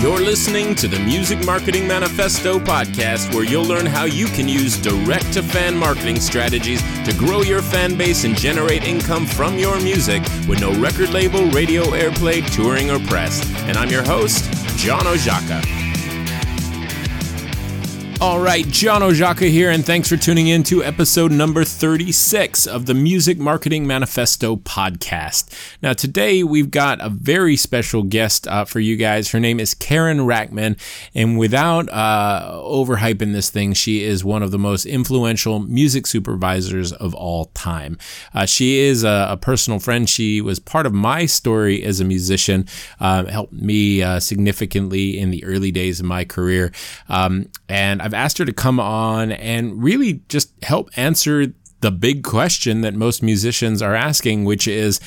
You're listening to the Music Marketing Manifesto podcast, where you'll learn how you can use direct to fan marketing strategies to grow your fan base and generate income from your music with no record label, radio airplay, touring, or press. And I'm your host, John Oszajca. All right, John Oszajca here, and thanks for tuning in to episode number 36 of the Music Marketing Manifesto podcast. Now, today we've got a very special guest uh, for you guys. Her name is Karyn Rachtman, and without uh, overhyping this thing, she is one of the most influential music supervisors of all time. Uh, she is a, a, personal friend. She was part of my story as a musician, uh, helped me uh, significantly in the early days of my career. Um, and I've asked her to come on and really just help answer the big question that most musicians are asking, which is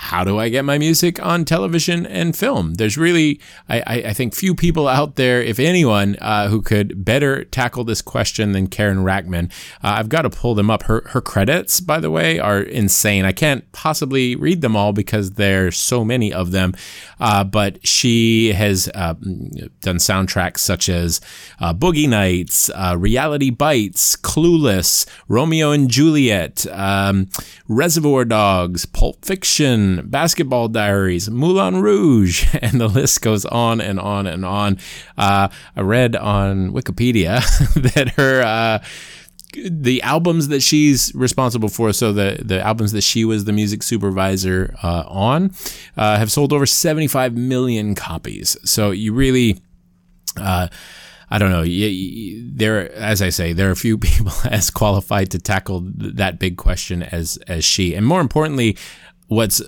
how do I get my music on television and film? There's really, I, I think, few people out there, if anyone, uh, who could better tackle this question than Karyn Rachtman. Uh, I've got to pull them up. Her her credits, by the way, are insane. I can't possibly read them all because there's so many of them. Uh, but she has uh, done soundtracks such as uh, Boogie Nights, uh, Reality Bites, Clueless, Romeo and Juliet, um, Reservoir Dogs, Pulp Fiction. Basketball Diaries, Moulin Rouge, and the list goes on and on and on. Uh, I read on Wikipedia that her. Uh, the albums that she's responsible for, so the the albums that she was the music supervisor uh, on, uh, have sold over 75 million copies. So you really, uh, I don't know. There, as I say, there are few people as qualified to tackle that big question as as she, and more importantly, what's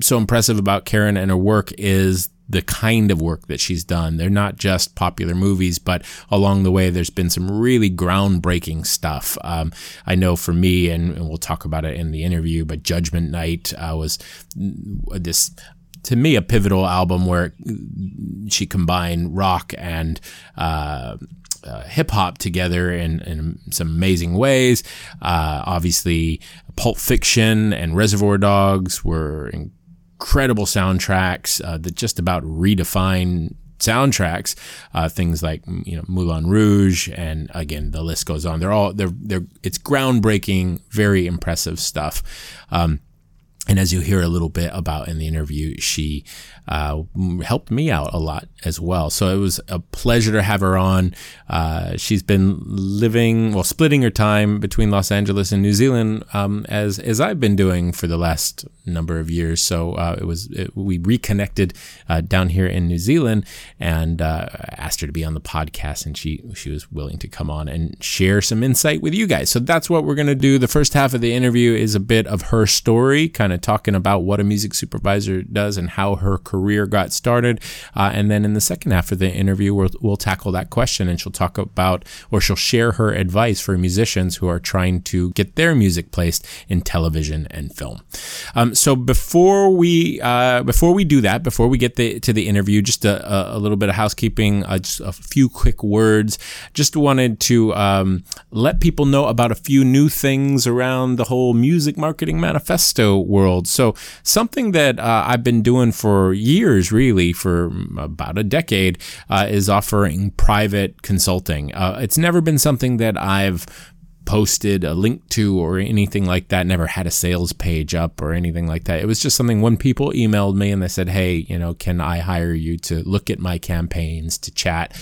so impressive about Karen and her work is the kind of work that she's done. They're not just popular movies, but along the way, there's been some really groundbreaking stuff. Um, I know for me, and, and, we'll talk about it in the interview, but Judgment Night uh, was this to me a pivotal album where she combined rock and uh, uh, hip hop together in, in some amazing ways. Uh, obviously, Pulp Fiction and Reservoir Dogs were incredible soundtracks uh, that just about redefine soundtracks. Uh, things like you know Moulin Rouge, and again the list goes on. They're all they're they're it's groundbreaking, very impressive stuff. Um, and as you hear a little bit about in the interview, she uh, helped me out a lot as well. So it was a pleasure to have her on. Uh, she's been living, well, splitting her time between Los Angeles and New Zealand, um, as as I've been doing for the last number of years. So uh, it was it, we reconnected uh, down here in New Zealand, and uh, asked her to be on the podcast, and she she was willing to come on and share some insight with you guys. So that's what we're gonna do. The first half of the interview is a bit of her story, kind of talking about what a music supervisor does and how her career got started. Uh, and then in the second half of the interview, we'll, we'll tackle that question and she'll talk about, or she'll share her advice for musicians who are trying to get their music placed in television and film. Um, so before we uh, before we do that, before we get the, to the interview, just a, a little bit of housekeeping, uh, just a few quick words. Just wanted to um, let people know about a few new things around the whole music marketing manifesto world. So something that uh, I've been doing for years, really, for about a decade, uh, is offering private consulting. Uh, it's never been something that I've posted a link to or anything like that never had a sales page up or anything like that. It was just something when people emailed me and they said hey you know can i hire you to look at my campaigns to chat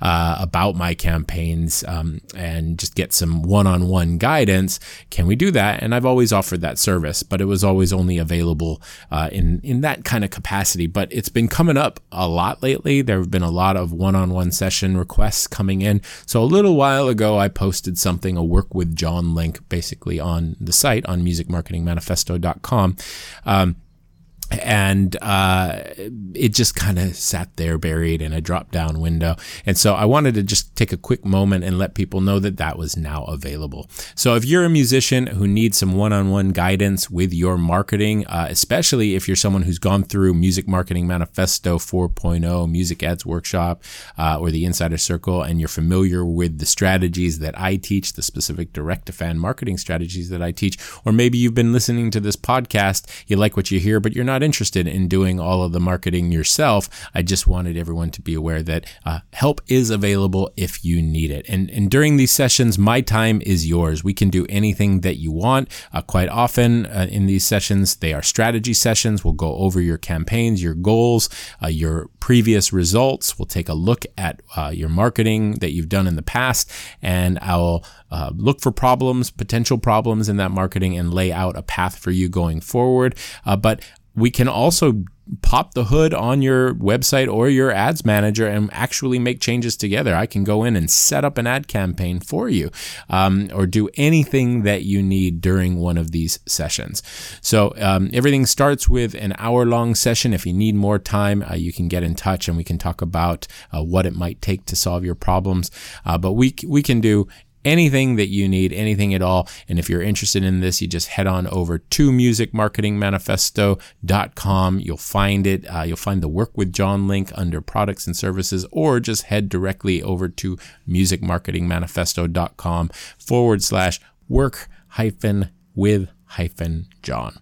uh, about my campaigns um, and just get some one-on-one guidance, can we do that? And I've always offered that service, but it was always only available uh, in in that kind of capacity. But it's been coming up a lot lately. There have been a lot of one-on-one session requests coming in. So a little while ago, I posted something, a work with John link, basically on the site on musicmarketingmanifesto.com. Um, and uh, it just kind of sat there buried in a drop down window. And so I wanted to just take a quick moment and let people know that that was now available. So if you're a musician who needs some one on one guidance with your marketing, uh, especially if you're someone who's gone through Music Marketing Manifesto 4.0, Music Ads Workshop, uh, or the Insider Circle, and you're familiar with the strategies that I teach, the specific direct to fan marketing strategies that I teach, or maybe you've been listening to this podcast, you like what you hear, but you're not not interested in doing all of the marketing yourself. I just wanted everyone to be aware that uh, help is available if you need it. And, and during these sessions, my time is yours. We can do anything that you want. Uh, quite often uh, in these sessions, they are strategy sessions. We'll go over your campaigns, your goals, uh, your previous results. We'll take a look at uh, your marketing that you've done in the past, and I'll uh, look for problems, potential problems in that marketing, and lay out a path for you going forward. But we can also pop the hood on your website or your ads manager and actually make changes together. I can go in and set up an ad campaign for you um, or do anything that you need during one of these sessions. So um, everything starts with an hour long session. If you need more time, uh, you can get in touch and we can talk about uh, what it might take to solve your problems. Uh, but we, we can do anything that you need, anything at all. And if you're interested in this, you just head on over to musicmarketingmanifesto.com. You'll find it. Uh, you'll find the work with John link under products and services, or just head directly over to musicmarketingmanifesto.com forward slash work hyphen with hyphen John.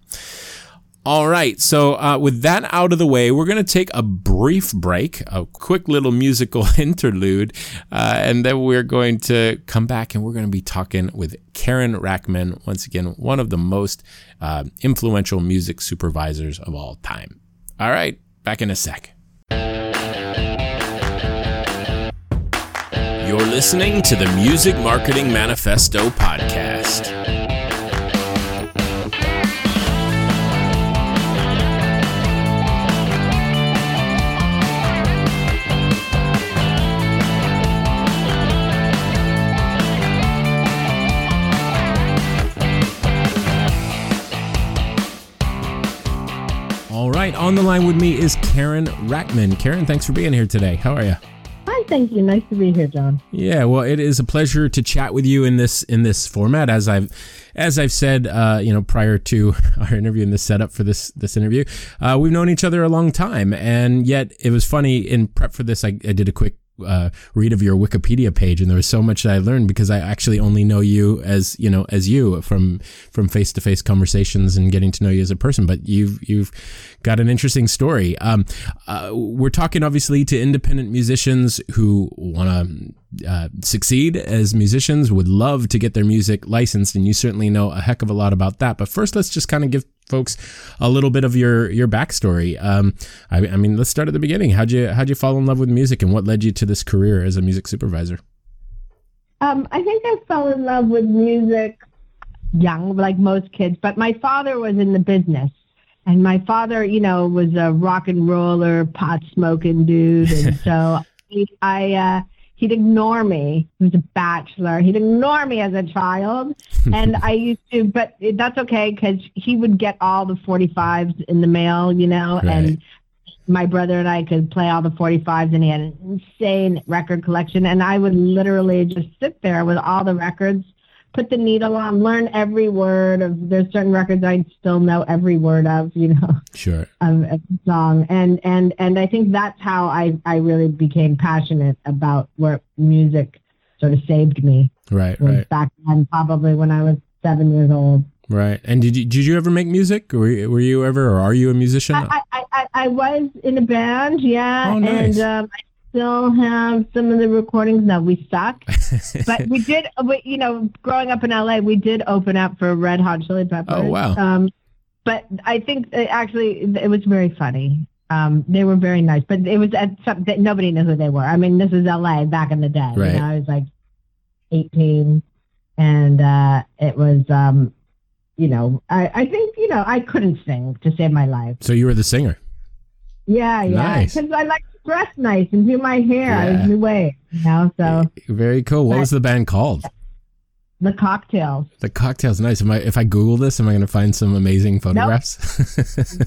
All right. So, uh, with that out of the way, we're going to take a brief break, a quick little musical interlude, uh, and then we're going to come back and we're going to be talking with Karyn Rachtman, once again, one of the most uh, influential music supervisors of all time. All right. Back in a sec. You're listening to the Music Marketing Manifesto podcast. Right, on the line with me is Karyn Rachtman. Karen, thanks for being here today. How are you? Hi, thank you. Nice to be here, John. Yeah, well, it is a pleasure to chat with you in this in this format. As I've as I've said, uh, you know, prior to our interview and the setup for this this interview, uh, we've known each other a long time, and yet it was funny in prep for this. I, I did a quick uh, read of your Wikipedia page, and there was so much that I learned because I actually only know you as you know as you from from face to face conversations and getting to know you as a person. But you've you've got an interesting story. Um, uh, we're talking obviously to independent musicians who want to uh, succeed as musicians, would love to get their music licensed, and you certainly know a heck of a lot about that. But first, let's just kind of give folks a little bit of your your backstory. Um, I, I, mean, let's start at the beginning. How'd you how'd you fall in love with music, and what led you to this career as a music supervisor? Um, I think I fell in love with music young, like most kids. But my father was in the business, and my father, you know, was a rock and roller, pot smoking dude, and so I. Uh, he'd ignore me. He was a bachelor. He'd ignore me as a child, and I used to. But that's okay because he would get all the 45s in the mail, you know, right. and my brother and I could play all the 45s, and he had an insane record collection, and I would literally just sit there with all the records put the needle on, learn every word of. There's certain records I still know every word of, you know, sure, of a song, and and and I think that's how I I really became passionate about where music sort of saved me. Right, right. Back then, probably when I was seven years old. Right. And did you did you ever make music? Were you, were you ever, or are you a musician? I I, I, I was in a band, yeah, oh, nice. and um, I still have some of the recordings. No, we suck, but we did. We, you know, growing up in LA, we did open up for Red Hot Chili Peppers. Oh wow! Um, but I think it actually it was very funny. Um, they were very nice, but it was at some that nobody knew who they were. I mean, this is LA back in the day. Right. You know, I was like 18, and uh, it was. Um, you know, I, I think you know I couldn't sing to save my life. So you were the singer. Yeah, yeah. Because nice. I like dress nice and do my hair yeah. new way, you know. So very cool. What but, was the band called? The Cocktails. The Cocktails, nice. Am I, if I Google this, am I going to find some amazing photographs?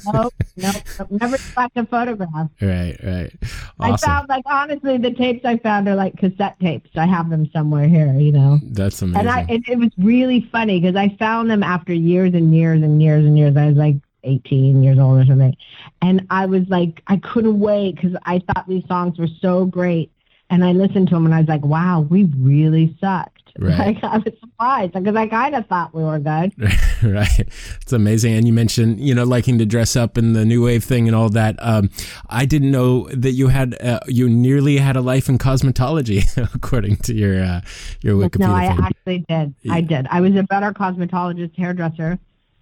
nope, nope, nope. Never got a photograph. Right, right. Awesome. I found, like, honestly, the tapes I found are like cassette tapes. I have them somewhere here, you know. That's amazing. And I, it, it was really funny because I found them after years and years and years and years. I was like 18 years old or something. And I was like, I couldn't wait because I thought these songs were so great. And I listened to them and I was like, wow, we really sucked. Right. Like I was surprised because I kind of thought we were good. right. It's amazing. And you mentioned, you know, liking to dress up and the new wave thing and all that. Um, I didn't know that you had, uh, you nearly had a life in cosmetology, according to your, uh, your Wikipedia. No, I thing. actually did. I did. I was a better cosmetologist, hairdresser,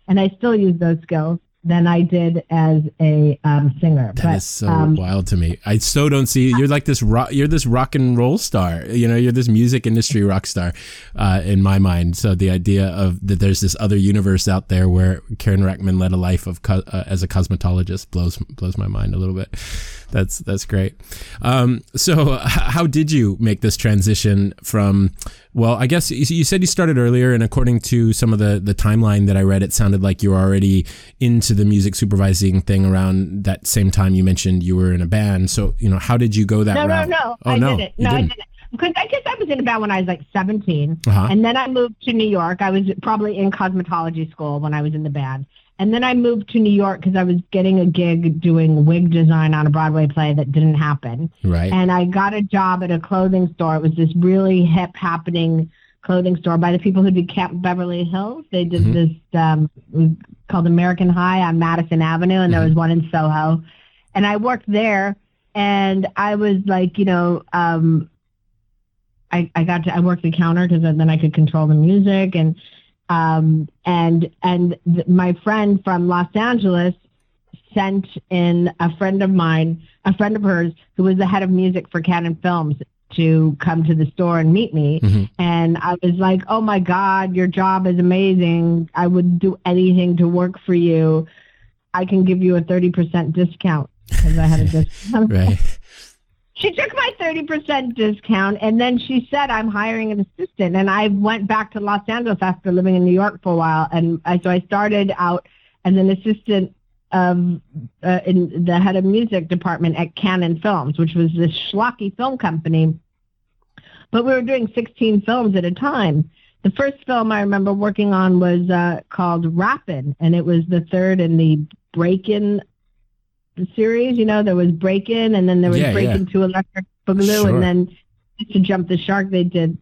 and I still use those skills than I did as a um, singer. That but, is so um, wild to me. I so don't see you're like this rock. You're this rock and roll star. You know, you're this music industry rock star uh, in my mind. So the idea of that there's this other universe out there where Karyn Rachtman led a life of co- uh, as a cosmetologist blows blows my mind a little bit. That's that's great. Um, so how did you make this transition from? Well, I guess you said you started earlier, and according to some of the the timeline that I read, it sounded like you were already into the music supervising thing around that same time you mentioned you were in a band. So you know, how did you go that no, route? no, no. Oh I no, didn't. No, I didn't. didn't. Because I guess I was in a band when I was like 17. Uh-huh. And then I moved to New York. I was probably in cosmetology school when I was in the band. And then I moved to New York because I was getting a gig doing wig design on a Broadway play that didn't happen. Right. And I got a job at a clothing store. It was this really hip happening clothing store by the people who did Camp Beverly Hills. They did Mhm. this um, called American High on Madison Avenue, and there was one in Soho. And I worked there, and I was like, you know, um, I, I got to I worked the counter because then I could control the music and um, and and th- my friend from Los Angeles sent in a friend of mine, a friend of hers who was the head of music for Cannon Films to come to the store and meet me. Mhm. And I was like, oh my God, your job is amazing. I would do anything to work for you. I can give you a 30% discount because I had a discount. Right. She took my 30% discount and then she said, I'm hiring an assistant. And I went back to Los Angeles after living in New York for a while. And I, so I started out as an assistant um, uh, in the head of music department at Cannon Films, which was this schlocky film company. But we were doing 16 films at a time. The first film I remember working on was uh, called Rappin', and it was the third in the Breakin' series. You know, there was Breakin', and then there was Yeah, Breakin' to Electric Boogaloo, Sure. and then to jump the shark, they did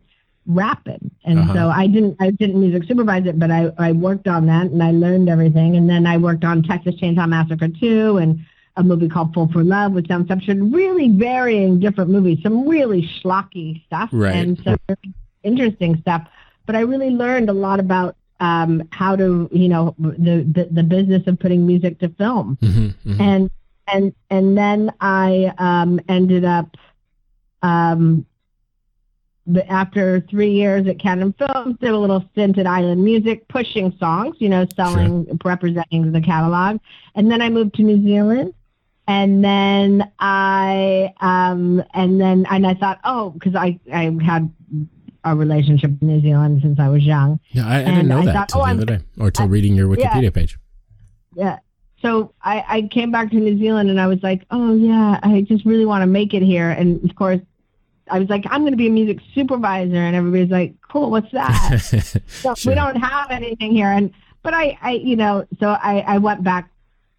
Rappin'. And Uh-huh. so I didn't, I didn't music supervise it, but I, I worked on that, and I learned everything. And then I worked on Texas Chainsaw Massacre 2, and a movie called Fool for Love with Sam Substance, really varying different movies, some really schlocky stuff Right. and some really interesting stuff. But I really learned a lot about um, how to, you know, the, the the business of putting music to film, Mhm, mhm. and and and then I um, ended up. Um, the, after three years at Cannon Films, did a little stint at Island Music, pushing songs, you know, selling, representing the catalog. And then I moved to New Zealand. And then I, um, and then, and I thought, oh, because I, I had a relationship in New Zealand since I was young. Yeah, I, I didn't know I that thought, till oh, the I'm- other day, or till I- reading your yeah. Wikipedia page. Yeah. So I, I came back to New Zealand and I was like, oh yeah, I just really want to make it here. And of course, I was like, I'm going to be a music supervisor, and everybody's like, cool, what's that? So Sure. we don't have anything here and but i i you know so i i went back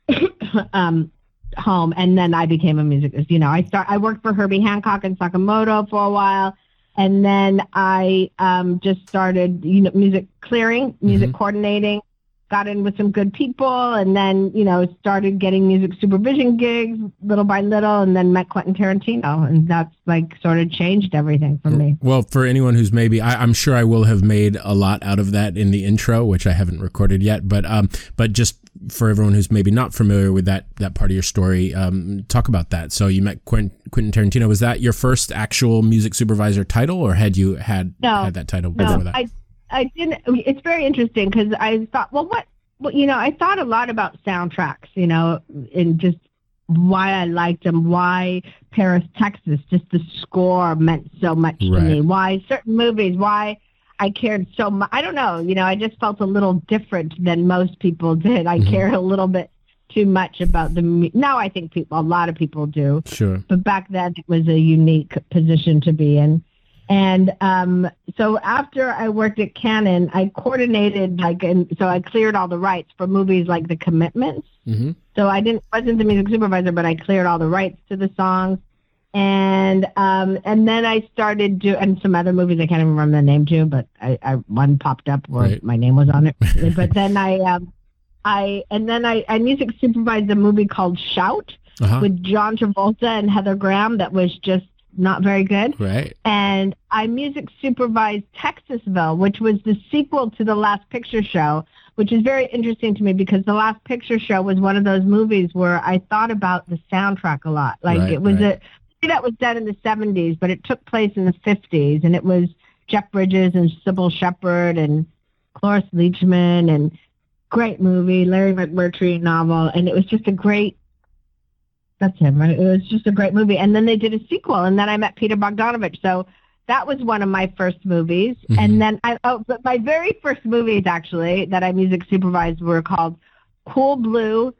um home and then i became a music you know i start i worked for herbie hancock and sakamoto for a while and then i um just started you know music clearing music coordinating got in with some good people and then you know started getting music supervision gigs little by little and then met quentin tarantino and that's like sort of changed everything for me Well, for anyone who's maybe, I, I'm sure I will have made a lot out of that in the intro, which I haven't recorded yet. But um, but just for everyone who's maybe not familiar with that that part of your story, um, talk about that. So you met Quentin, Quentin Tarantino. Was that your first actual music supervisor title, or had you had No. had that title before No, that? I I didn't. It's very interesting because I thought, well, what, well, you know, I thought a lot about soundtracks, you know, and just why I liked them, why Paris, Texas, just the score meant so much to me, why certain movies, why I cared so much. I don't know, you know, I just felt a little different than most people did. I Mhm. cared a little bit too much about the. Now I think people, a lot of people do sure. but back then it was a unique position to be in. And um, so after I worked at Cannon, I coordinated like, and so I cleared all the rights for movies like The Commitments. hmm So I didn't wasn't the music supervisor, but I cleared all the rights to the songs. and um, and then I started do and some other movies I can't even remember the name too, but I, I one popped up where Right. my name was on it. but then I um, I and then I, I music supervised a movie called Shout Uh-huh. with John Travolta and Heather Graham that was just not very good. Right. And I music supervised Texasville, which was the sequel to The Last Picture Show, which is very interesting to me because The Last Picture Show was one of those movies where I thought about the soundtrack a lot. Like Right, it was right. a movie that was done in the 70s, but it took place in the 50s, and it was Jeff Bridges and Cybill Shepherd and Cloris Leachman and great movie, Larry McMurtry novel, and it was just a great. That's him, right? It was just a great movie, and then they did a sequel, and then I met Peter Bogdanovich. So that was one of my first movies, Mhm. and then I oh, but my very first movies actually that I music supervised were called Cool Blue,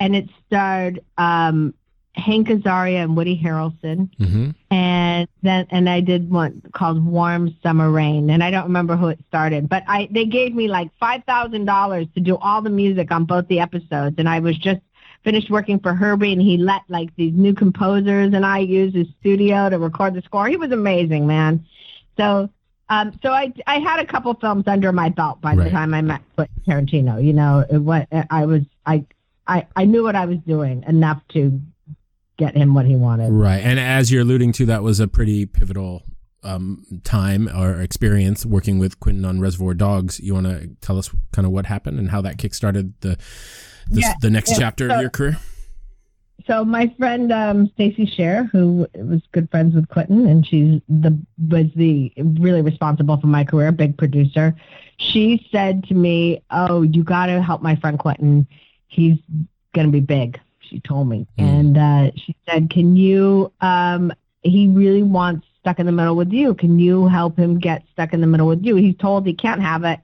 and it starred um, Hank Azaria and Woody Harrelson Mm-hmm. and then and I did one called Warm Summer Rain, and I don't remember who it started, but I they gave me like five thousand dollars to do all the music on both the episodes, and I was just finished working for Herbie, and he let like these new composers and I use his studio to record the score. He was amazing, man. So. Um, so I, I had a couple films under my belt by the time I met Quentin Tarantino. You know, it, what I was I, I I knew what I was doing enough to get him what he wanted. Right. And as you're alluding to, that was a pretty pivotal um, time or experience working with Quentin on Reservoir Dogs. You want to tell us kind of what happened and how that kickstarted the the, Yeah, the next yeah. chapter So- of your career? so my friend um Stacey Sher, who was good friends with Quentin, and she's the was the really responsible for my career, big producer. She said to me, "Oh, you got to help my friend Quentin. He's going to be big." She told me, Mm. and uh, she said, "Can you? Um, he really wants stuck in the middle with you. Can you help him get stuck in the middle with you? He's told he can't have it."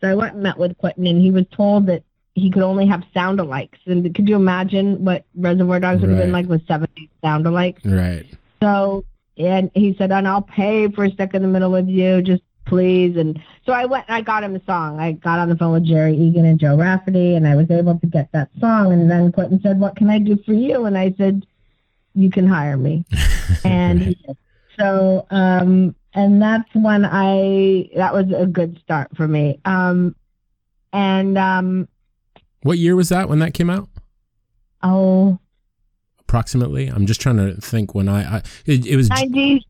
So I went and met with Quentin, and he was told that he could only have sound alikes. And could you imagine what Reservoir Dogs would have been like with 70 sound alikes? Right. So, and he said, and I'll pay for Stuck in the Middle with You, just please. And so I went and I got him a song. I got on the phone with Jerry Egan and Joe Rafferty, and I was able to get that song. And then Quentin said, what can I do for you? And I said, you can hire me. And he did. So, um, and that's when I, that was a good start for me. Um, and, um, What year was that when that came out? oh, Approximately. I'm just trying to think when I, I it, it was 90,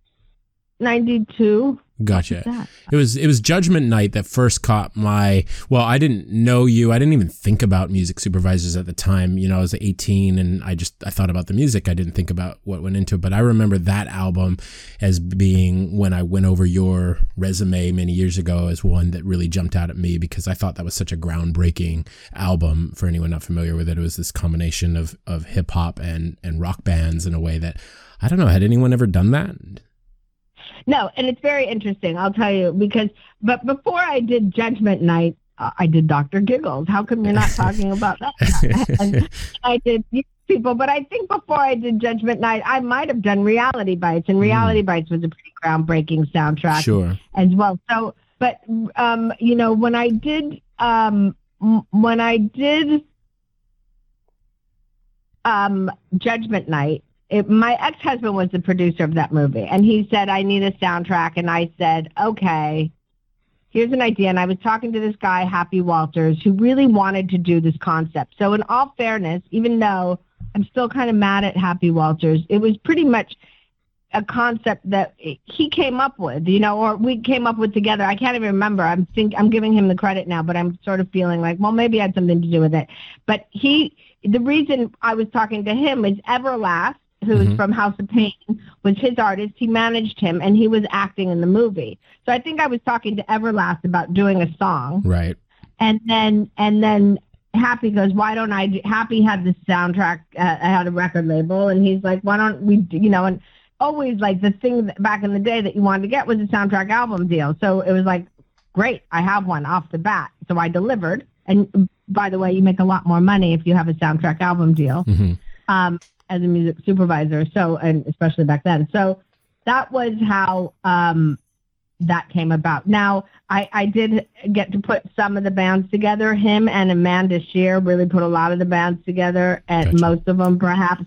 92. Gotcha. It was it was Judgment Night that first caught my well, I didn't know you. I didn't even think about music supervisors at the time. You know, I was 18 and I just I thought about the music. I didn't think about what went into it. But I remember that album as being when I went over your resume many years ago as one that really jumped out at me because I thought that was such a groundbreaking album for anyone not familiar with it. It was this combination of of hip hop and and rock bands in a way that I don't know, had anyone ever done that? No, and it's very interesting. I'll tell you because, but before I did Judgment Night, I did Doctor Giggles. How come you're not talking about that? and I did people, but I think before I did Judgment Night, I might have done Reality Bites, and Reality Bites was a pretty groundbreaking soundtrack Sure. as well. So, but um, you know, when I did um, when I did um, Judgment Night, it, my ex-husband was the producer of that movie, and he said I need a soundtrack, and I said okay. Here's an idea, and I was talking to this guy, Happy Walters, who really wanted to do this concept. So, in all fairness, even though I'm still kind of mad at Happy Walters, it was pretty much a concept that he came up with, you know, or we came up with together. I can't even remember. I'm think I'm giving him the credit now, but I'm sort of feeling like, well, maybe I had something to do with it. But he, the reason I was talking to him is Everlast, who's Mhm. from House of Pain, was his artist. He managed him, and he was acting in the movie. So I think I was talking to Everlast about doing a song, Right. and then and then Happy goes, why don't I? Do, Happy had the soundtrack, uh, had a record label, and he's like, why don't we? Do, you know, and always like the thing that, back in the day that you wanted to get was a soundtrack album deal. So it was like, great, I have one off the bat. So I delivered. And by the way, you make a lot more money if you have a soundtrack album deal hmm um, as a music supervisor. So, and especially back then. So that was how um, that came about. Now, I, I did get to put some of the bands together. Him and Amanda Scheer really put a lot of the bands together, and Gotcha. most of them perhaps.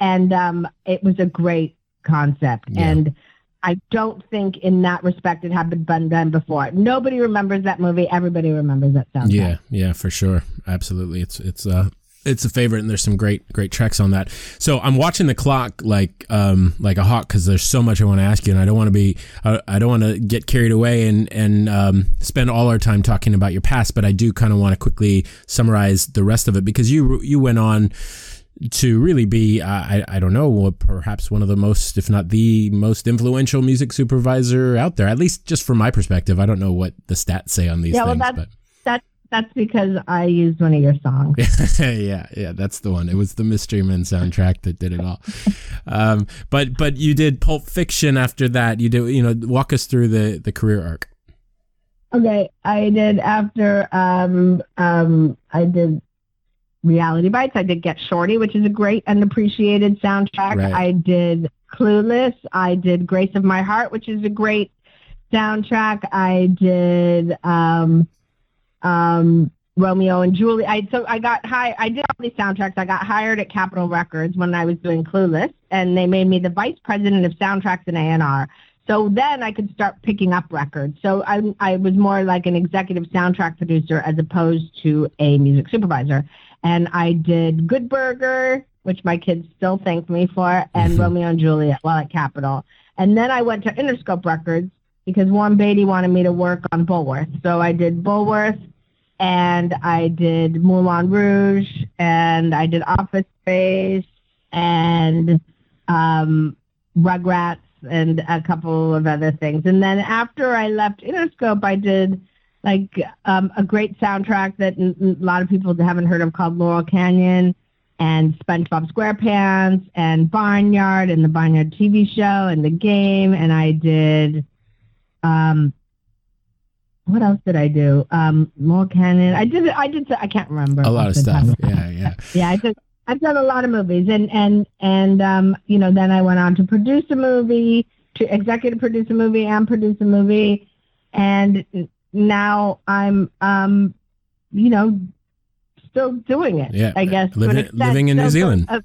And um, it was a great, concept. Yeah. And I don't think in that respect it had been done before. Nobody remembers that movie. Everybody remembers that soundtrack. Yeah, yeah, for sure. Absolutely. It's it's uh it's a favorite and there's some great great tracks on that. So I'm watching the clock like um like a hawk cuz there's so much I want to ask you and I don't want to be I, I don't want to get carried away and and um spend all our time talking about your past, but I do kind of want to quickly summarize the rest of it because you you went on to really be, I, I don't know, perhaps one of the most, if not the most influential music supervisor out there. At least just from my perspective. I don't know what the stats say on these Yeah, well, things, that's- but That's because I used one of your songs. yeah, yeah, that's the one. It was the Mystery Men soundtrack that did it all. Um, but but you did Pulp Fiction after that. You did, you know, walk us through the the career arc. Okay, I did after um um I did Reality Bites. I did Get Shorty, which is a great and appreciated soundtrack. Right. I did Clueless. I did Grace of My Heart, which is a great soundtrack. I did um um Romeo and Julie. I so I got high. I did all these soundtracks. I got hired at Capitol Records when I was doing Clueless, and they made me the vice president of soundtracks and A and R. So then I could start picking up records. So I I was more like an executive soundtrack producer as opposed to a music supervisor. And I did Good Burger, which my kids still thank me for, and Mhm. Romeo and Juliet while at Capitol. And then I went to Interscope Records because Warren Beatty wanted me to work on Bulworth. So I did Bulworth and I did Moulin Rouge and I did Office Space and um, Rugrats and a couple of other things. And then after I left Interscope, I did like um, a great soundtrack that a lot of people haven't heard of called Laurel Canyon and SpongeBob SquarePants and Barnyard and the Barnyard TV show and the game. And I did, um, what else did I do? Um, Laurel Canyon. I did, I did, I can't remember. A lot of stuff. Yeah, yeah. Yeah, I did. I've done a lot of movies, and and and um, you know, then I went on to produce a movie, to executive produce a movie, and produce a movie, and now I'm um, you know, still doing it. Yeah, I guess living- living in New So- Zealand. uh,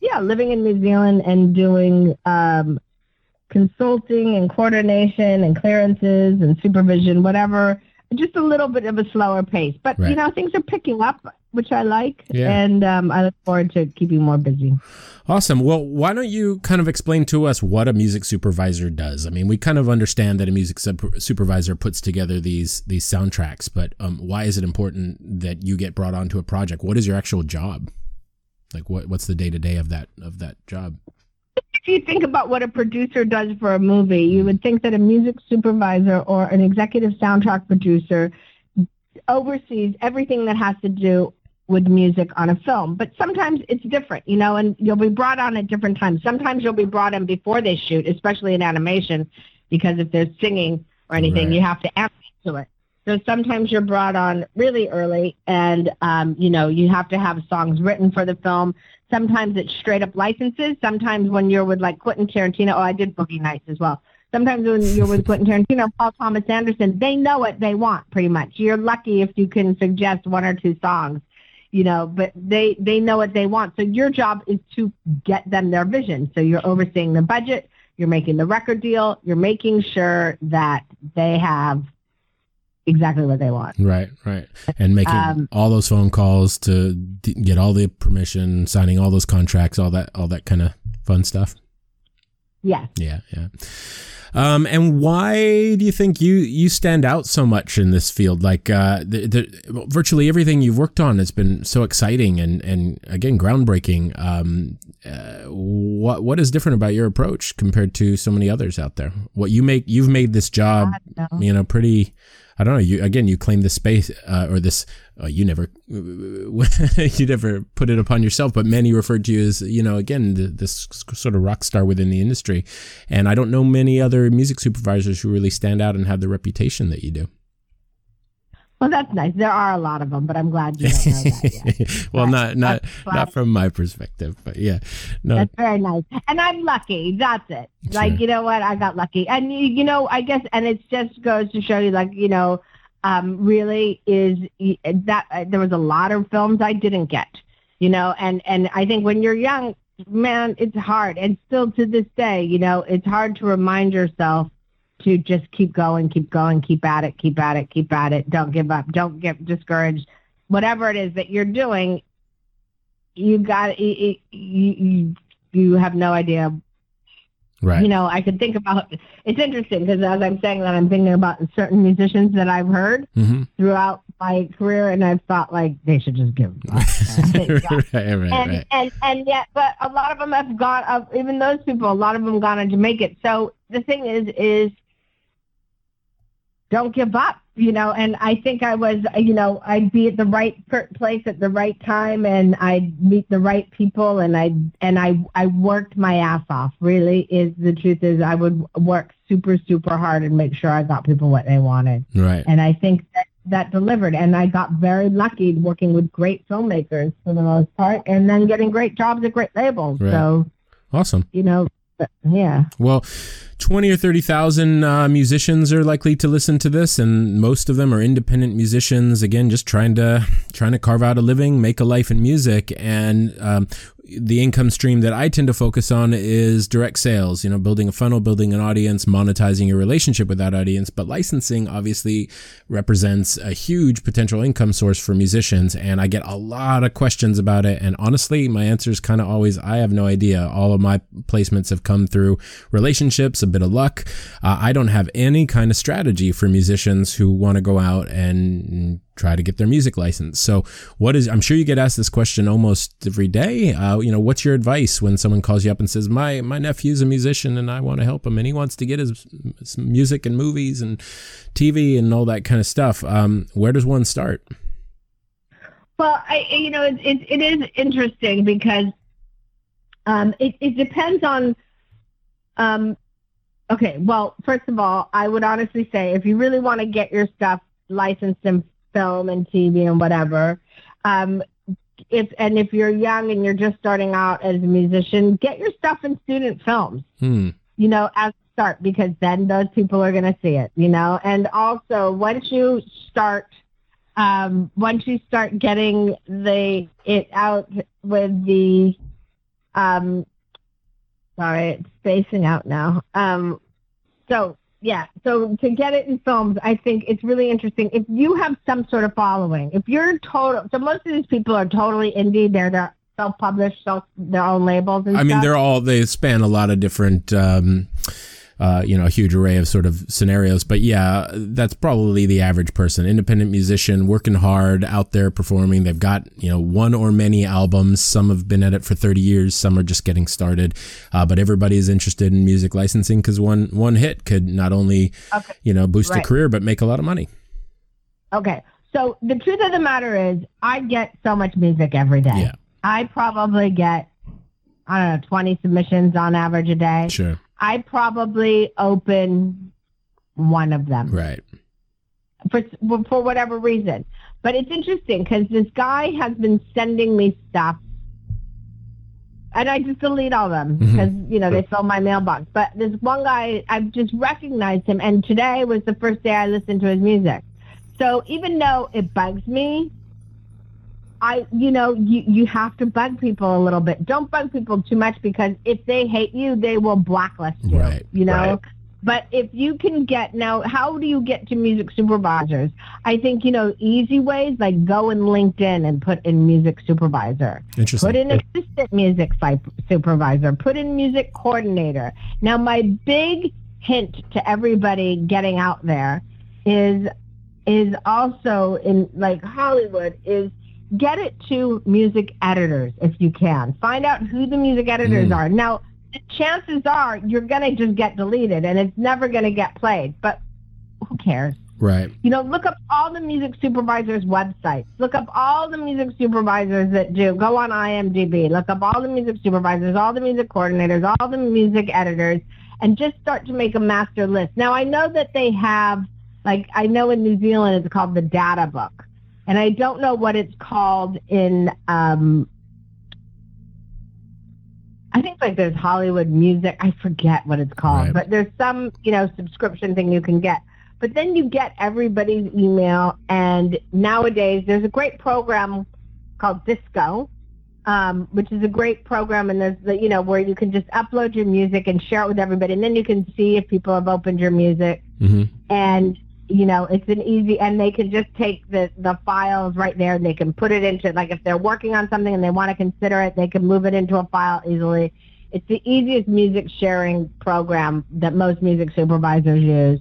yeah, living in New Zealand and doing um, consulting and coordination and clearances and supervision, whatever. Just a little bit of a slower pace, but Right. you know things are picking up, which I like, Yeah. and um, I look forward to keeping more busy. Awesome. Well, why don't you kind of explain to us what a music supervisor does? I mean, we kind of understand that a music sup- supervisor puts together these these soundtracks, but um, why is it important that you get brought onto a project? What is your actual job? Like, what what's the day to day of that of that job? If you think about what a producer does for a movie, you would think that a music supervisor or an executive soundtrack producer oversees everything that has to do with music on a film. But sometimes it's different, you know, and you'll be brought on at different times. Sometimes you'll be brought in before they shoot, especially in animation, because if there's singing or anything, Right. you have to add to it. So sometimes you're brought on really early, and um, you know you have to have songs written for the film. Sometimes it's straight up licenses. Sometimes when you're with like Quentin Tarantino, oh, I did Boogie Nights as well. Sometimes when you're with Quentin Tarantino, Paul Thomas Anderson, they know what they want pretty much. You're lucky if you can suggest one or two songs, you know, but they they know what they want. So your job is to get them their vision. So you're overseeing the budget, you're making the record deal, you're making sure that they have exactly what they want. Right, right, and making Um, all those phone calls to d- get all the permission, signing all those contracts, all that all that kind of fun stuff. Yeah. Yeah, yeah. Um, and why do you think you you stand out so much in this field? Like, uh, the, the, virtually everything you've worked on has been so exciting and and again groundbreaking. Um, uh, what what is different about your approach compared to so many others out there? What you make you've made this job, know. you know, pretty. I don't know. You again, you claim this space uh, or this. Uh, you never, you never put it upon yourself, but many referred to you as, you know, again, th- this sort of rock star within the industry. And I don't know many other music supervisors who really stand out and have the reputation that you do. Well, that's nice. There are a lot of them, but I'm glad you don't know that well, not not not from my perspective, but yeah, no, That's very nice. And I'm lucky. That's it. Like, you know what? I got lucky. And, you, you know, I guess, and it just goes to show you, like, you know, um, really is that uh, there was a lot of films I didn't get, you know, and, and I think when you're young, man, it's hard. And still to this day, you know, it's hard to remind yourself to just keep going, keep going, keep at it, keep at it, keep at it. Don't give up. Don't get discouraged. Whatever it is that you're doing, you got you, you, you have no idea Right. you know, I could think about. It's interesting because as I'm saying that, I'm thinking about certain musicians that I've heard hmm throughout my career, and I've thought like they should just give up. right, right, and, right. and and yet, but a lot of them have gone up. Even those people, a lot of them gone on to make it. So the thing is, is don't give up. You know, and I think I was, you know, I'd be at the right place at the right time, and I'd meet the right people, and I and I I worked my ass off. Really, is the truth is I would work super super hard and make sure I got people what they wanted. Right. And I think that that delivered. And I got very lucky working with great filmmakers for the most part, and then getting great jobs at great labels. Right. So Awesome. you know, yeah. Well, 20 or 30,000 uh, musicians are likely to listen to this and most of them are independent musicians again just trying to trying to carve out a living, make a life in music and um, the income stream that I tend to focus on is direct sales, you know, building a funnel, building an audience, monetizing your relationship with that audience. But licensing obviously represents a huge potential income source for musicians. And I get a lot of questions about it. And honestly, my answer is kind of always, I have no idea. All of my placements have come through relationships, a bit of luck. Uh, I don't have any kind of strategy for musicians who want to go out and try to get their music license. So, what is? I'm sure you get asked this question almost every day. Uh, you know, what's your advice when someone calls you up and says, "My my nephew's a musician and I want to help him and he wants to get his, his music and movies and TV and all that kind of stuff." Um, where does one start? Well, I you know it it, it is interesting because um, it it depends on um, okay. Well, first of all, I would honestly say if you really want to get your stuff licensed in film and TV and whatever, um, if and if you're young and you're just starting out as a musician, get your stuff in student films. Hmm. you know, as a start because then those people are going to see it, you know. And also, once you start, um, once you start getting the it out with the, um, sorry, it's spacing out now. Um, so yeah, so to get it in films, I think it's really interesting. If you have some sort of following, if you're total, so most of these people are totally indie. They're their self-published, self their own labels and I mean, they're all they span a lot of different. Um, uh, you know, a huge array of sort of scenarios, but yeah, that's probably the average person. Independent musician, working hard, out there performing. They've got you know one or many albums. Some have been at it for thirty years. Some are just getting started. Uh, but everybody is interested in music licensing because one one hit could not only Okay. you know boost a career but make a lot of money. Okay. So the truth of the matter is, I get so much music every day. Yeah. I probably get, I don't know, 20 submissions on average a day. Sure. I probably open one of them Right. for for whatever reason. But it's interesting because this guy has been sending me stuff, and I just delete all of them mm-hmm. because you know they fill my mailbox. But this one guy, I've just recognized him, and today was the first day I listened to his music. So even though it bugs me, I you know you you have to bug people a little bit. Don't bug people too much because if they hate you, they will blacklist you. Right, You know. right. But if you can get now, how do you get to music supervisors? I think you know easy ways like go in LinkedIn and put in music supervisor. Interesting. Put in assistant music supervisor. Put in music coordinator. Now, my big hint to everybody getting out there is is also in like Hollywood is get it to music editors if you can. Find out who the music editors Mm. are. Now, the chances are you're gonna just get deleted and it's never gonna get played. But who cares? right. You know, look up all the music supervisors' websites. Look up all the music supervisors that do. Go on IMDb. Look up all the music supervisors, all the music coordinators, all the music editors, and just start to make a master list. Now, I know that they have, like, I know in New Zealand it's called the Data Book, and I don't know what it's called in. Um, I think like there's Hollywood music. I forget what it's called, Right. but there's some you know subscription thing you can get. But then you get everybody's email, and nowadays there's a great program called Disco, um, which is a great program, and there's the, you know where you can just upload your music and share it with everybody, and then you can see if people have opened your music, hmm and you know it's an easy, and they can just take the the files right there, and they can put it into like if they're working on something and they want to consider it, they can move it into a file easily. It's the easiest music sharing program that most music supervisors use,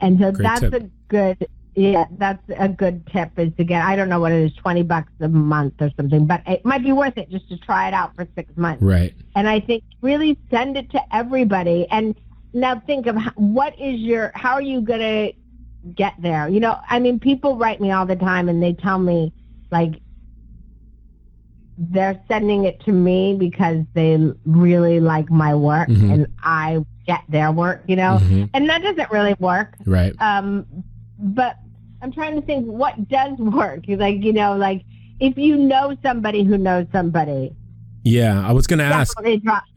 and so Great that's tip. a good yeah, that's a good tip is to get, I don't know what it is, 20 bucks a month or something, but it might be worth it just to try it out for six months. Right. And I think really send it to everybody. And now think of how, what is your, how are you going to get there? You know, I mean, people write me all the time and they tell me like they're sending it to me because they really like my work Mhm. and I get their work, you know? Mhm. And that doesn't really work Right. um but i'm trying to think what does work like you know like if you know somebody who knows somebody Yeah, I was gonna ask.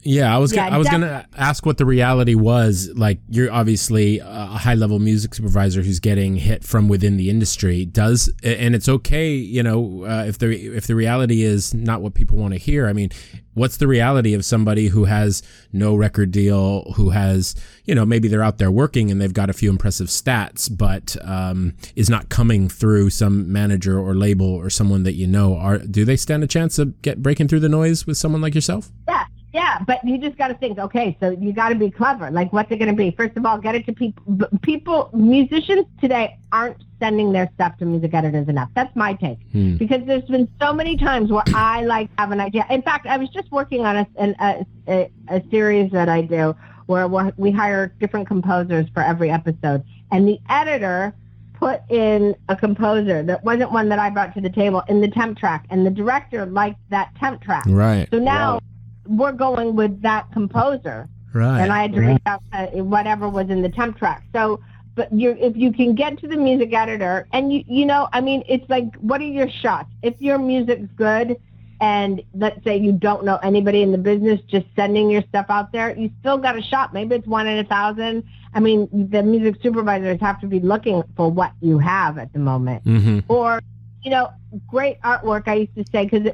Yeah, I was. Yeah, gonna, I was gonna ask what the reality was. Like, you're obviously a high level music supervisor who's getting hit from within the industry. Does and it's okay, you know, uh, if the if the reality is not what people want to hear. I mean, what's the reality of somebody who has no record deal, who has, you know, maybe they're out there working and they've got a few impressive stats, but um, is not coming through some manager or label or someone that you know. Are do they stand a chance of get breaking through the noise with someone like yourself? yeah yeah but you just got to think okay so you got to be clever like what's it going to be first of all get it to people people musicians today aren't sending their stuff to music editors enough that's my take Hmm. because there's been so many times where I like have an idea. In fact, I was just working on a an, a, a, a series that I do where we're, hire different composers for every episode, and the editor put in a composer that wasn't one that I brought to the table in the temp track, and the director liked that temp track. Right. So now we're going with that composer Right. and I had to reach out to whatever was in the temp track. So, but you if you can get to the music editor, and you you know, I mean, it's like, what are your shots? If your music's good, and let's say you don't know anybody in the business, just sending your stuff out there, you still got a shot. Maybe it's one in a thousand. I mean, the music supervisors have to be looking for what you have at the moment hmm or you know great artwork i used to say because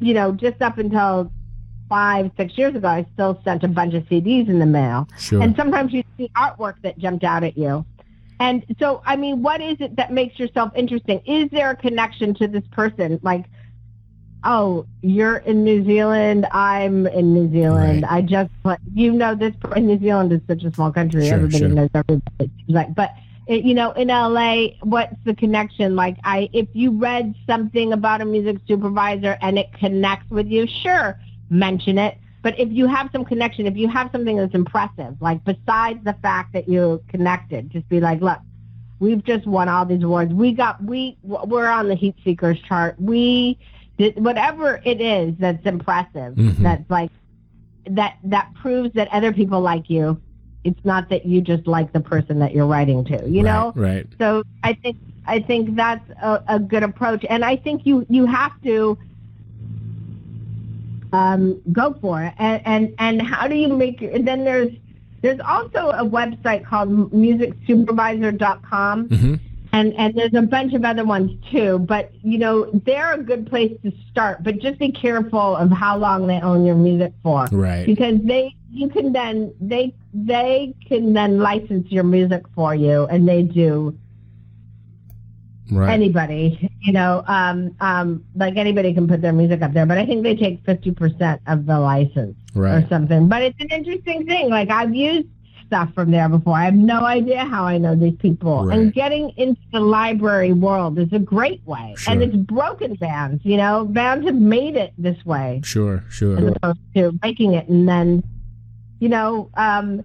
you know just up until five six years ago i still sent a bunch of cds in the mail Sure. and sometimes you see artwork that jumped out at you and so i mean what is it that makes yourself interesting is there a connection to this person like oh you're in new zealand. I'm in new zealand. Right. i just you know this per- new zealand is such a small country. Sure, everybody sure. knows everybody like. But it, you know in la what's the connection? Like i if you read something about a music supervisor and it connects with you sure mention it. But if you have some connection if you have something that's impressive like besides the fact that you connected just be like look we've just won all these awards. We got we we're on the heat seekers chart. We whatever it is that's impressive Mhm. that's like that that proves that other people like you it's not that you just like the person that you're writing to you know Right. so I think I think that's a, a good approach, and I think you you have to um, go for it. And, and and how do you make? And then there's there's also a website called musicsupervisor.com, hmm and and there's a bunch of other ones too. But you know they're a good place to start. But just be careful of how long they own your music for Right. because they you can then they they can then license your music for you and they do Right. anybody you know um um like anybody can put their music up there but i think they take 50% of the license Right. or something but it's an interesting thing like i've used stuff from there before i have no idea how i know these people Right. and getting into the library world is a great way Sure. and it's broken bands you know bands have made it this way Sure. Sure. As opposed to making it and then you know um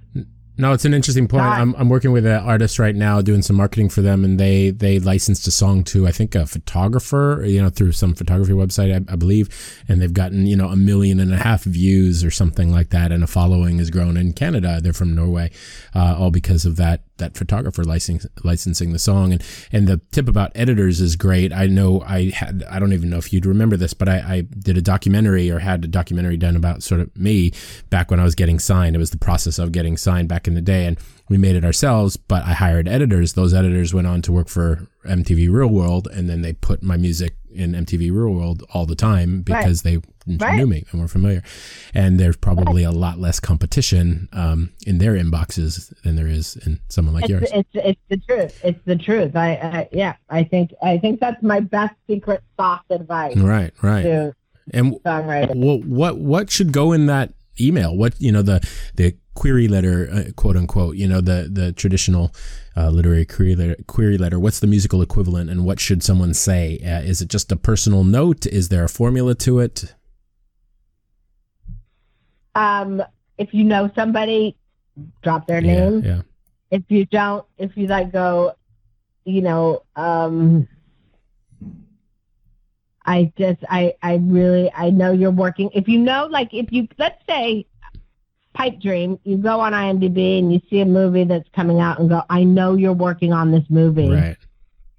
No, it's an interesting point. God. I'm, I'm working with an artist right now doing some marketing for them, and they they licensed a song to I think a photographer, you know, through some photography website, I, I believe, and they've gotten you know a million and a half views or something like that, and a following has grown in Canada. They're from Norway, uh, all because of that that photographer licensing licensing the song. And and the tip about editors is great. I know I had I don't even know if you'd remember this, but I, I did a documentary or had a documentary done about sort of me back when I was getting signed. It was the process of getting signed back in the day, and we made it ourselves. But I hired editors. Those editors went on to work for MTV Real World, and then they put my music in MTV Real World all the time because Right. they Right. knew me and were familiar. And there's probably a lot less competition um, in their inboxes than there is in someone like yours. It's, it's it's the truth. It's the truth. I, I yeah. I think I think that's my best secret sauce advice Right, right. And songwriters. what what should go in that email? What you know the the query letter, uh, quote unquote. You know the the traditional uh, literary query letter, query letter. What's the musical equivalent, and what should someone say? Uh, is it just a personal note? Is there a formula to it? Um, if you know somebody, drop their Yeah, name. yeah, If you don't, if you like go, you know, um, I just, I, I really, I know you're working. If you know, like, if you, let's say, Pipe Dream, you go on IMDb and you see a movie that's coming out and go, I know you're working on this movie. right.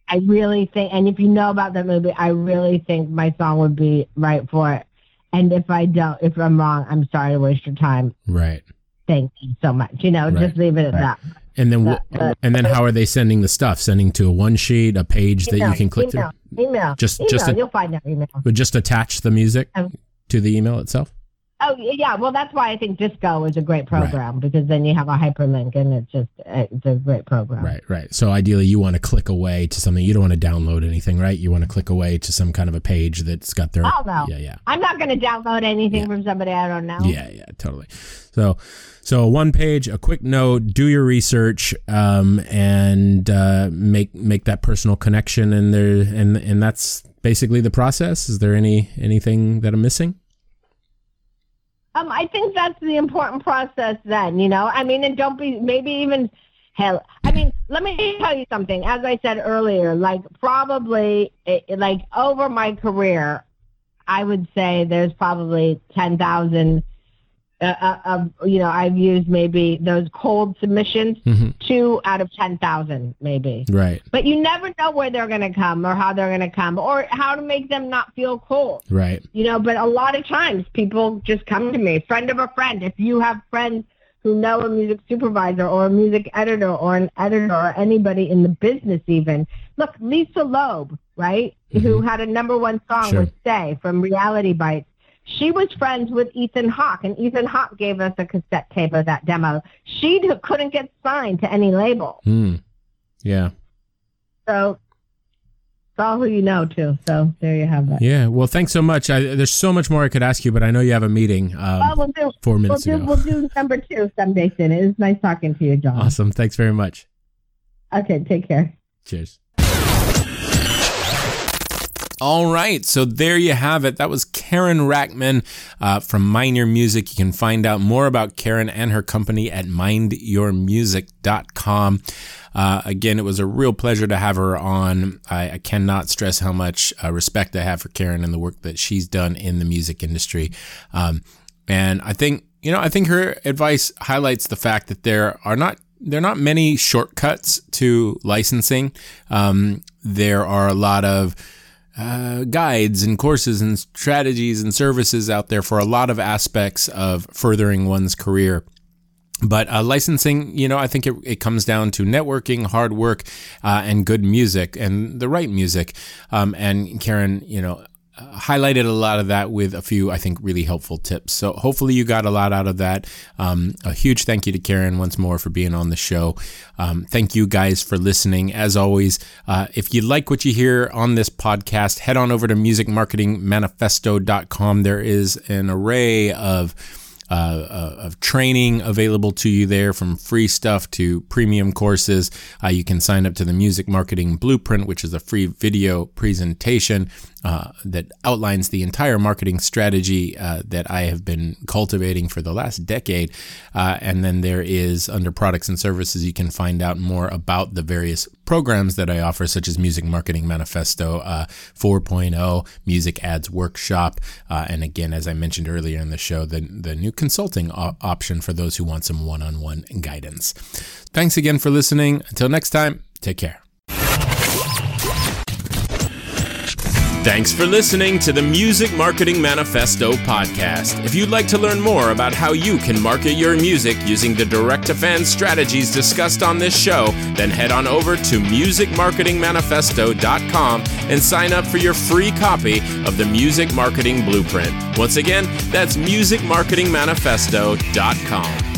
I really think, and if you know about that movie, I really think my song would be right for it. And if I don't, if I'm wrong, I'm sorry to waste your time. Right. Thank you so much. You know, Right. just leave it at that. And then, Uh, uh, and then, how are they sending the stuff? Sending to a one sheet, a page that you can click email, through. Email. Just- email. just a- You'll find that email. But just attach the music Um, to the email itself. Oh yeah, well that's why I think Disco is a great program because then you have a hyperlink and it's just it's a great program. Right, right. So ideally, you want to click away to something. You don't want to download anything, right? You want to click away to some kind of a page that's got their. Oh, no. Yeah, yeah, I'm not going to download anything Yeah. from somebody I don't know. yeah, yeah. Totally. So, so one page, a quick note, do your research, um, and uh, make make that personal connection, and there, and and that's basically the process. Is there any anything that I'm missing? Um, I think that's the important process. Then you know, I mean, and don't be maybe even hell. I mean, let me tell you something. As I said earlier, like probably it, like over my career, I would say there's probably ten thousand. Uh, uh, of you know, I've used maybe those cold submissions, hmm two out of ten thousand, maybe. Right, But you never know where they're going to come or how they're going to come or how to make them not feel cold. right, You know, but a lot of times people just come to me, friend of a friend. If you have friends who know a music supervisor or a music editor or an editor or anybody in the business even. Look, Lisa Loeb, right, who had a number one song Sure. with Stay from Reality Bites. She was friends with Ethan Hawke, and Ethan Hawke gave us a cassette tape of that demo. She d- couldn't get signed to any label. hmm, yeah. So it's all who you know too. So there you have that. Yeah. Well, thanks so much. I, there's so much more I could ask you, but I know you have a meeting um, well, we'll do. four We'll minutes do. ago. We'll do number two someday soon. It was nice talking to you, John. Awesome. Thanks very much. Okay, take care. Cheers. All right, so there you have it. That was Karyn Rachtman uh, from Mind Your Music. You can find out more about Karyn and her company at mindyourmusic.com. Uh, again, it was a real pleasure to have her on. I, I cannot stress how much uh, respect I have for Karyn and the work that she's done in the music industry. Um, and I think, you know, I think her advice highlights the fact that there are not there are not many shortcuts to licensing. Um, there are a lot of uh, guides and courses and strategies and services out there for a lot of aspects of furthering one's career. But uh, licensing, you know, I think it, it comes down to networking, hard work, uh, and good music and the right music. Um, and Karyn, you know, uh, highlighted a lot of that with a few, I think, really helpful tips. So hopefully you got a lot out of that. Um, a huge thank you to Karyn once more for being on the show. Um, thank you guys for listening. As always, uh, if you like what you hear on this podcast, head on over to musicmarketingmanifesto.com. There is an array of uh, uh, of training available to you there from free stuff to premium courses. Uh, you can sign up to the Music Marketing Blueprint, which is a free video presentation uh, that outlines the entire marketing strategy uh, that I have been cultivating for the last decade. Uh, and then there is under products and services, you can find out more about the various programs that I offer, such as Music Marketing Manifesto uh, 4.0, Music Ads Workshop, uh, and again, as I mentioned earlier in the show, the, the new consulting o- option for those who want some one on one guidance. Thanks again for listening. Until next time, take care. Thanks for listening to the Music Marketing Manifesto podcast. If you'd like to learn more about how you can market your music using the direct to fan strategies discussed on this show, then head on over to musicmarketingmanifesto.com and sign up for your free copy of the Music Marketing Blueprint. Once again, that's musicmarketingmanifesto.com.